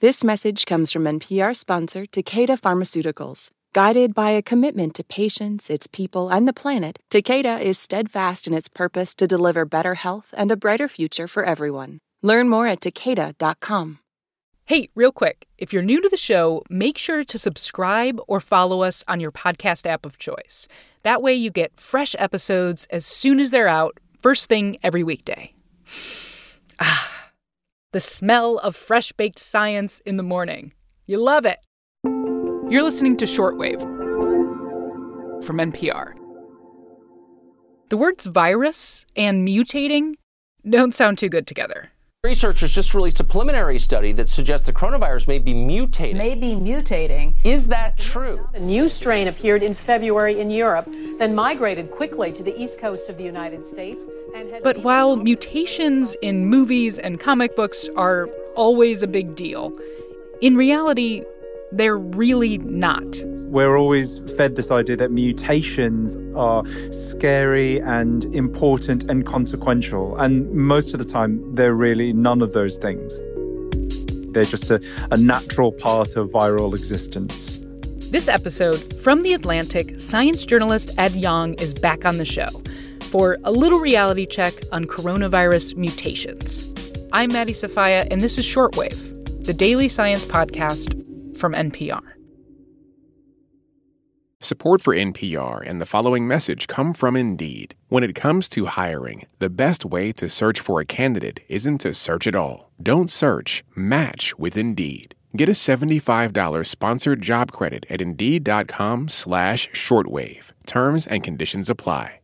This message comes from NPR sponsor Takeda Pharmaceuticals. Guided by a commitment to patients, its people, and the planet, Takeda is steadfast in its purpose to deliver better health and a brighter future for everyone. Learn more at takeda.com. Hey, real quick, if you're new to the show, make sure to subscribe or follow us on your podcast app of choice. That way you get fresh episodes as soon as they're out, first thing every weekday. Ah, the smell of fresh baked science in the morning. You love it. You're listening to Shortwave from NPR. The words virus and mutating don't sound too good together. Researchers just released a preliminary study that suggests the coronavirus may be mutating. May be mutating. Is that true? A new strain appeared in February in Europe, then migrated quickly to the east coast of the United States. But while mutations in movies and comic books are always a big deal, in reality, they're really not. We're always fed this idea that mutations are scary and important and consequential. And most of the time, they're really none of those things. They're just a, a natural part of viral existence. This episode from The Atlantic, science journalist Ed Yong is back on the show for a little reality check on coronavirus mutations. I'm Maddie Sofia, and this is Shortwave, the daily science podcast from NPR. Support for NPR and the following message come from Indeed. When it comes to hiring, the best way to search for a candidate isn't to search at all. Don't search, match with Indeed. Get a $75 sponsored job credit at Indeed.com slash shortwave. Terms and conditions apply.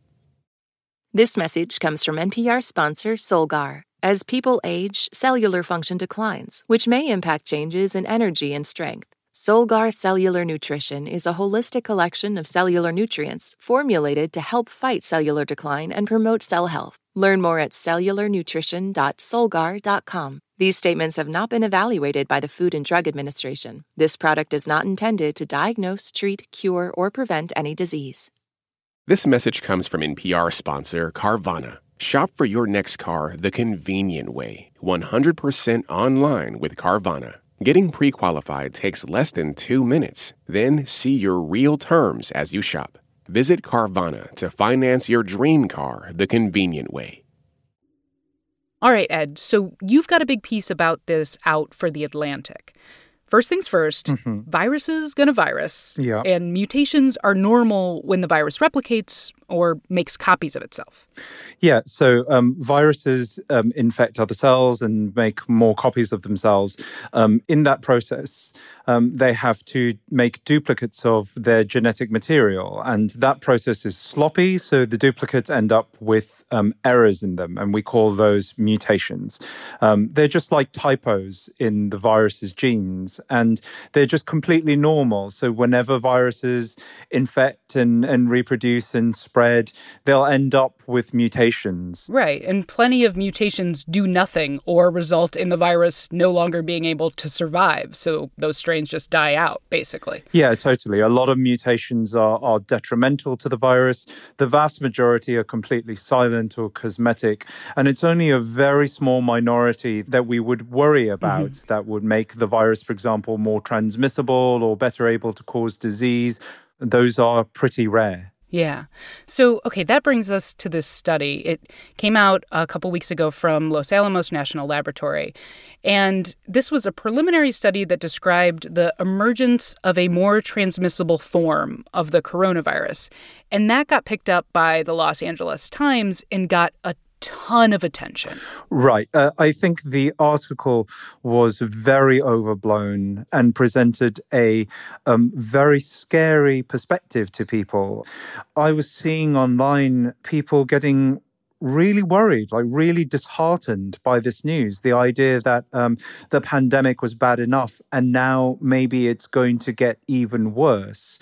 This message comes from NPR sponsor Solgar. As people age, cellular function declines, which may impact changes in energy and strength. Solgar Cellular Nutrition is a holistic collection of cellular nutrients formulated to help fight cellular decline and promote cell health. Learn more at cellularnutrition.solgar.com. These statements have not been evaluated by the Food and Drug Administration. This product is not intended to diagnose, treat, cure, or prevent any disease. This message comes from NPR sponsor Carvana. Shop for your next car the convenient way, 100% online with Carvana. Getting pre qualified takes less than two minutes. Then see your real terms as you shop. Visit Carvana to finance your dream car the convenient way. All right, Ed, so you've got a big piece about this out for The Atlantic. First things 1st mm-hmm. viruses gonna virus. Yeah. And mutations are normal when the virus replicates or makes copies of itself. Yeah, so um, viruses um, infect other cells and make more copies of themselves. Um, in that process, um, they have to make duplicates of their genetic material, and that process is sloppy, so the duplicates end up with um, errors in them, and we call those mutations. Um, they're just like typos in the virus's genes, and they're just completely normal. So whenever viruses infect and, and reproduce and spread, they'll end up with mutations. Right, and plenty of mutations do nothing or result in the virus no longer being able to survive. So those strains just die out, basically. Yeah, totally. A lot of mutations are, are detrimental to the virus. The vast majority are completely silent or cosmetic. And it's only a very small minority that we would worry about mm-hmm. that would make the virus, for example, more transmissible or better able to cause disease. Those are pretty rare. Yeah. So, okay, that brings us to this study. It came out a couple weeks ago from Los Alamos National Laboratory. And this was a preliminary study that described the emergence of a more transmissible form of the coronavirus. And that got picked up by the Los Angeles Times and got a ton of attention. Right. Uh, I think the article was very overblown and presented a um, very scary perspective to people. I was seeing online people getting really worried, like really disheartened by this news. The idea that um, the pandemic was bad enough and now maybe it's going to get even worse.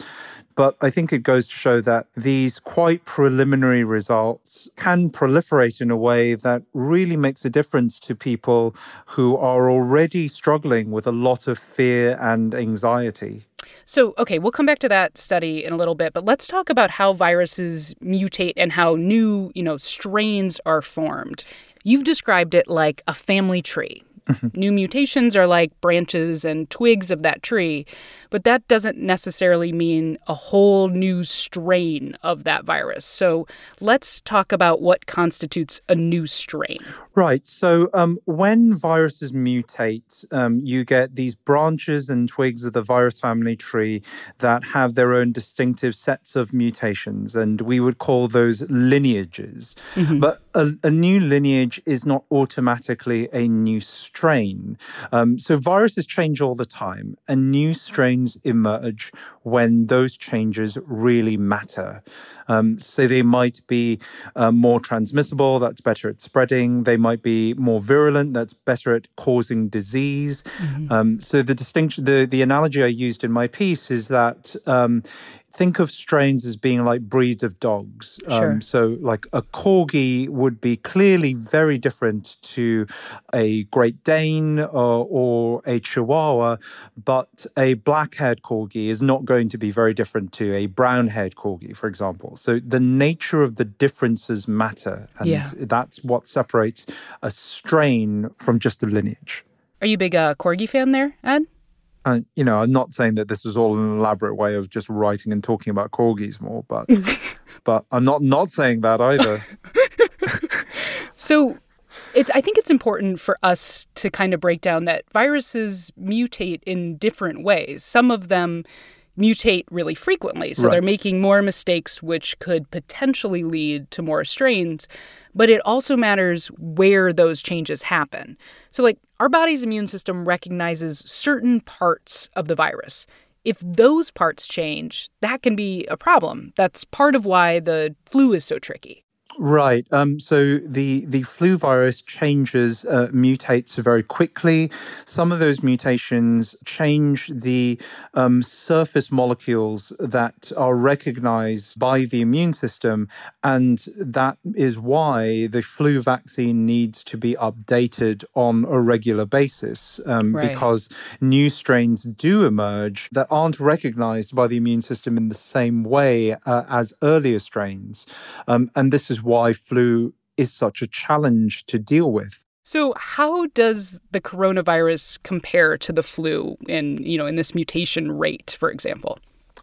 But I think it goes to show that these quite preliminary results can proliferate in a way that really makes a difference to people who are already struggling with a lot of fear and anxiety. So, okay, we'll come back to that study in a little bit, but let's talk about how viruses mutate and how new, you know, strains are formed. You've described it like a family tree New mutations are like branches and twigs of that tree, but that doesn't necessarily mean a whole new strain of that virus. So let's talk about what constitutes a new strain. Right. So um, when viruses mutate, um, you get these branches and twigs of the virus family tree that have their own distinctive sets of mutations, and we would call those lineages. Mm-hmm. But a, a, new lineage is not automatically a new strain. Um, so viruses change all the time, and new strains emerge when those changes really matter. Um, so they might be uh, more transmissible, that's better at spreading. They might be more virulent, that's better at causing disease. Mm-hmm. Um, so the distinction, the, the analogy I used in my piece is that um, think of strains as being like breeds of dogs. Um, sure. Um, so, like a corgi would be clearly very different to a Great Dane or, or a Chihuahua, but a black haired corgi is not going to be very different to a brown haired corgi, for example. So, the nature of the differences matter. And yeah. that's what separates a strain from just a lineage. Are you a big uh, corgi fan there, Ed? And you know, I'm not saying that this is all an elaborate way of just writing and talking about corgis more, but but I'm not not saying that either. so it's, I think it's important for us to kind of break down that viruses mutate in different ways. Some of them mutate really frequently, so right. they're making more mistakes, which could potentially lead to more strains but it also matters where those changes happen. So, like, our body's immune system recognizes certain parts of the virus. If those parts change, that can be a problem. That's part of why the flu is so tricky. Right. Um, so the the flu virus changes, uh, mutates very quickly. Some of those mutations change the um, surface molecules that are recognized by the immune system, and that is why the flu vaccine needs to be updated on a regular basis um, right. because new strains do emerge that aren't recognized by the immune system in the same way uh, as earlier strains, um, and this is why flu is such a challenge to deal with. So how does the coronavirus compare to the flu in, you know, in this mutation rate, for example?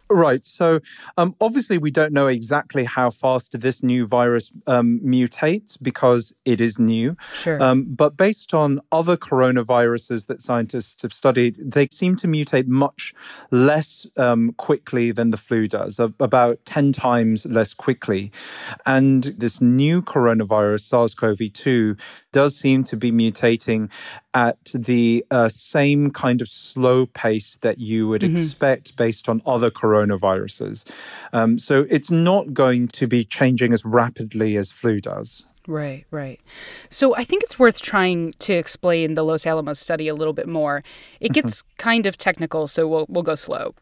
Right. So, um, obviously, we don't know exactly how fast this new virus um, mutates because it is new. Sure. Um, but based on other coronaviruses that scientists have studied, they seem to mutate much less um, quickly than the flu does, about 10 times less quickly. And this new coronavirus, SARS CoV 2, does seem to be mutating at the uh, same kind of slow pace that you would mm-hmm. expect based on other coronaviruses. Um, so it's not going to be changing as rapidly as flu does. Right, right. So I think it's worth trying to explain the Los Alamos study a little bit more. It gets kind of technical, so we'll we'll go slow.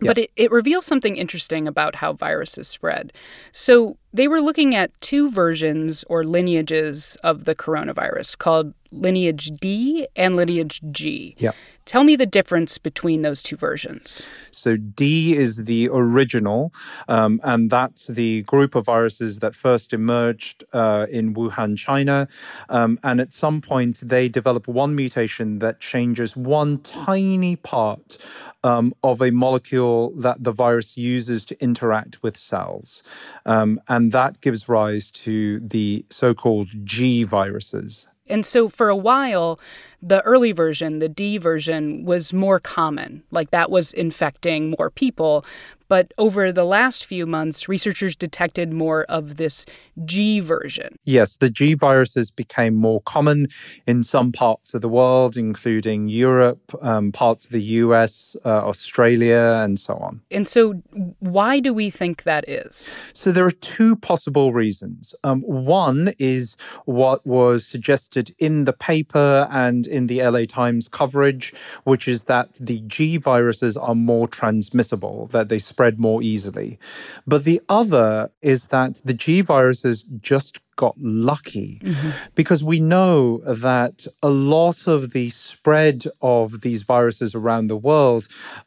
But it, it reveals something interesting about how viruses spread. So they were looking at two versions or lineages of the coronavirus called lineage D and lineage G. Yeah. Tell me the difference between those two versions. So, D is the original, um, and that's the group of viruses that first emerged uh, in Wuhan, China. Um, and at some point, they develop one mutation that changes one tiny part um, of a molecule that the virus uses to interact with cells. Um, and that gives rise to the so called G viruses. And so for a while, the early version, the D version, was more common. Like that was infecting more people. But over the last few months, researchers detected more of this G version. Yes, the G viruses became more common in some parts of the world, including Europe, um, parts of the US, uh, Australia, and so on. And so, why do we think that is? So, there are two possible reasons. Um, one is what was suggested in the paper and in the LA Times coverage, which is that the G viruses are more transmissible, that they spread more easily. But the other is that the G viruses just got lucky mm-hmm. because we know that a lot of the spread of these viruses around the world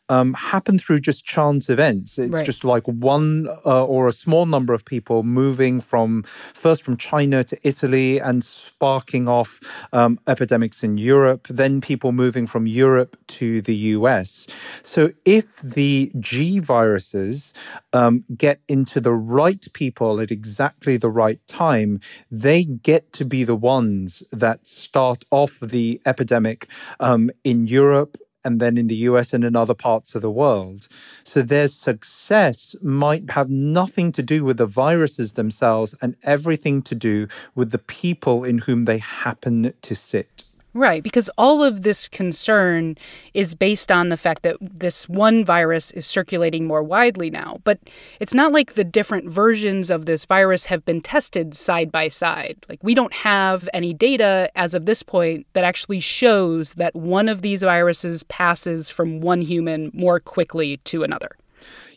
um, happen through just chance events. It's Right. just like one uh, or a small number of people moving from first from China to Italy and sparking off um, epidemics in Europe, then people moving from Europe to the US. So if the G viruses um, get into the right people at exactly the right time, they get to be the ones that start off the epidemic um, in Europe and then in the US and in other parts of the world. So their success might have nothing to do with the viruses themselves and everything to do with the people in whom they happen to sit. Right, because all of this concern is based on the fact that this one virus is circulating more widely now. But it's not like the different versions of this virus have been tested side by side. Like, we don't have any data as of this point that actually shows that one of these viruses passes from one human more quickly to another.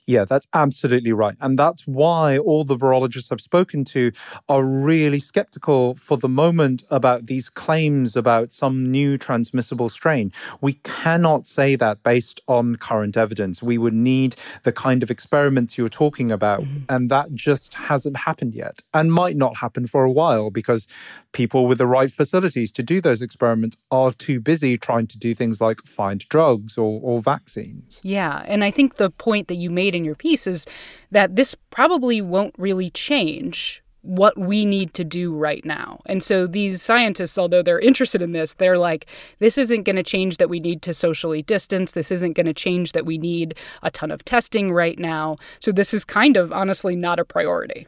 Yeah, that's absolutely right. And that's why all the virologists I've spoken to are really skeptical for the moment about these claims about some new transmissible strain. We cannot say that based on current evidence. We would need the kind of experiments you're talking about. Mm-hmm. And that just hasn't happened yet and might not happen for a while because people with the right facilities to do those experiments are too busy trying to do things like find drugs or, or vaccines. Yeah, and I think the point that you made in your piece is that this probably won't really change what we need to do right now. And so these scientists, although they're interested in this, they're like, this isn't going to change that we need to socially distance. This isn't going to change that we need a ton of testing right now. So this is kind of honestly not a priority.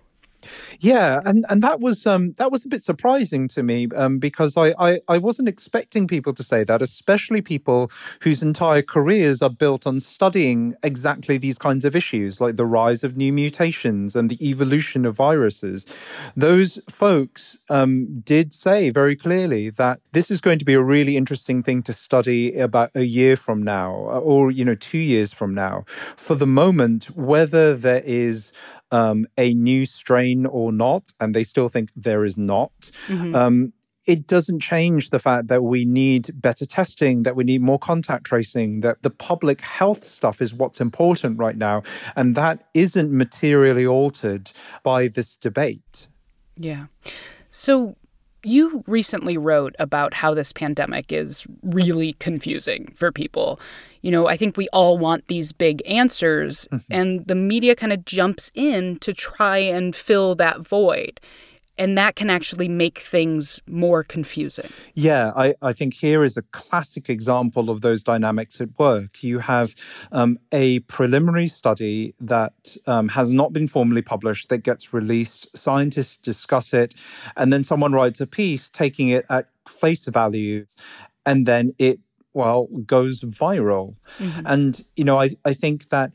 Yeah, and, and that was um, that was a bit surprising to me um, because I, I, I wasn't expecting people to say that, especially people whose entire careers are built on studying exactly these kinds of issues, like the rise of new mutations and the evolution of viruses. Those folks um, did say very clearly that this is going to be a really interesting thing to study about a year from now, or you know, two years from now. For the moment, whether there is um, a new strain or not, and they still think there is not. Um, it doesn't change the fact that we need better testing, that we need more contact tracing, that the public health stuff is what's important right now. And that isn't materially altered by this debate. Yeah. So you recently wrote about how this pandemic is really confusing for people. You know, I think we all want these big answers, mm-hmm. and the media kind of jumps in to try and fill that void. And that can actually make things more confusing. Yeah, I, I think here is a classic example of those dynamics at work. You have um, a preliminary study that um, has not been formally published that gets released. Scientists discuss it, and then someone writes a piece taking it at face value, and then it, well, goes viral. And, you know, I, I think that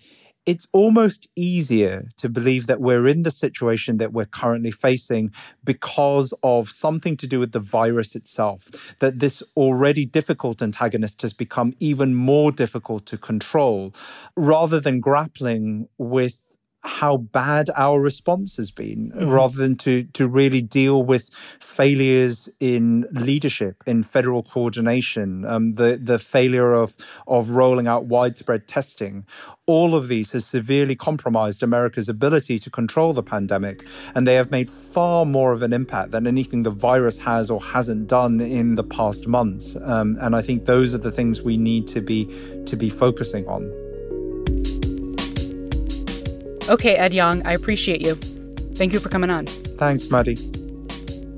it's almost easier to believe that we're in the situation that we're currently facing because of something to do with the virus itself, that this already difficult antagonist has become even more difficult to control, rather than grappling with how bad our response has been rather than to to really deal with failures in leadership in federal coordination um, the the failure of of rolling out widespread testing. All of these has severely compromised America's ability to control the pandemic and they have made far more of an impact than anything the virus has or hasn't done in the past months. Um, and I think those are the things we need to be to be focusing on Okay, Ed Yong, I appreciate you. Thank you for coming on. thanks Maddie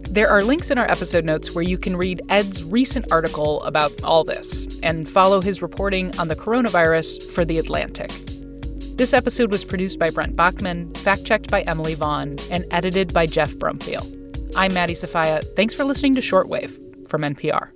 There are links in our episode notes where you can read Ed's recent article about all this and follow his reporting on the coronavirus for The Atlantic. This episode was produced by Brent Baughman, fact checked by Emily Vaughn, and edited by Geoff Brumfiel. I'm Maddie Sofia. Thanks for listening to Shortwave from NPR.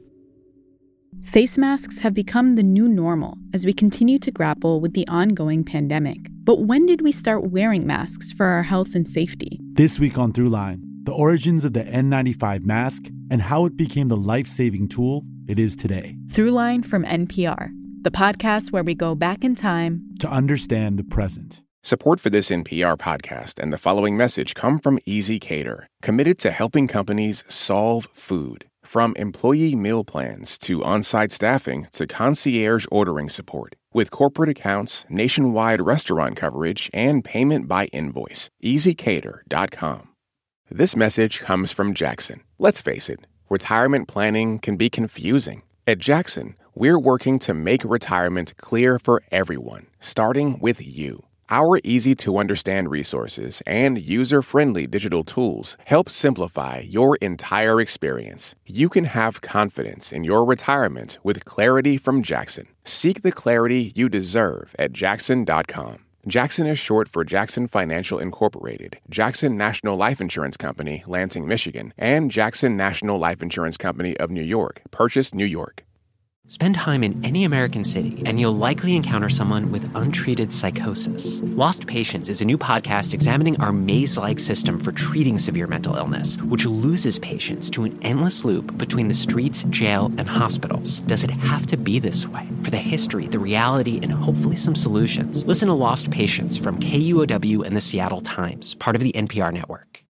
Face masks have become the new normal as we continue to grapple with the ongoing pandemic. But when did we start wearing masks for our health and safety? This week on Throughline, the origins of the N95 mask and how it became the life saving tool it is today. Throughline from NPR, the podcast where we go back in time To understand the present. Support for this NPR podcast and the following message come from ezCater, committed to helping companies solve food. From employee meal plans to on site staffing to concierge ordering support. With corporate accounts, nationwide restaurant coverage, and payment by invoice, ezCater.com. This message comes from Jackson. Let's face it, retirement planning can be confusing. At Jackson, we're working to make retirement clear for everyone, starting with you. Our easy to understand resources and user friendly digital tools help simplify your entire experience. You can have confidence in your retirement with clarity from Jackson. Seek the clarity you deserve at jackson.com. Jackson is short for Jackson Financial Incorporated, Jackson National Life Insurance Company, Lansing, Michigan, and Jackson National Life Insurance Company of New York, Purchase, New York. Spend time in any American city, and you'll likely encounter someone with untreated psychosis. Lost Patients is a new podcast examining our maze like system for treating severe mental illness, which loses patients to an endless loop between the streets, jail, and hospitals. Does it have to be this way? For the history, the reality, and hopefully some solutions, listen to Lost Patients from KUOW and the Seattle Times, part of the NPR network.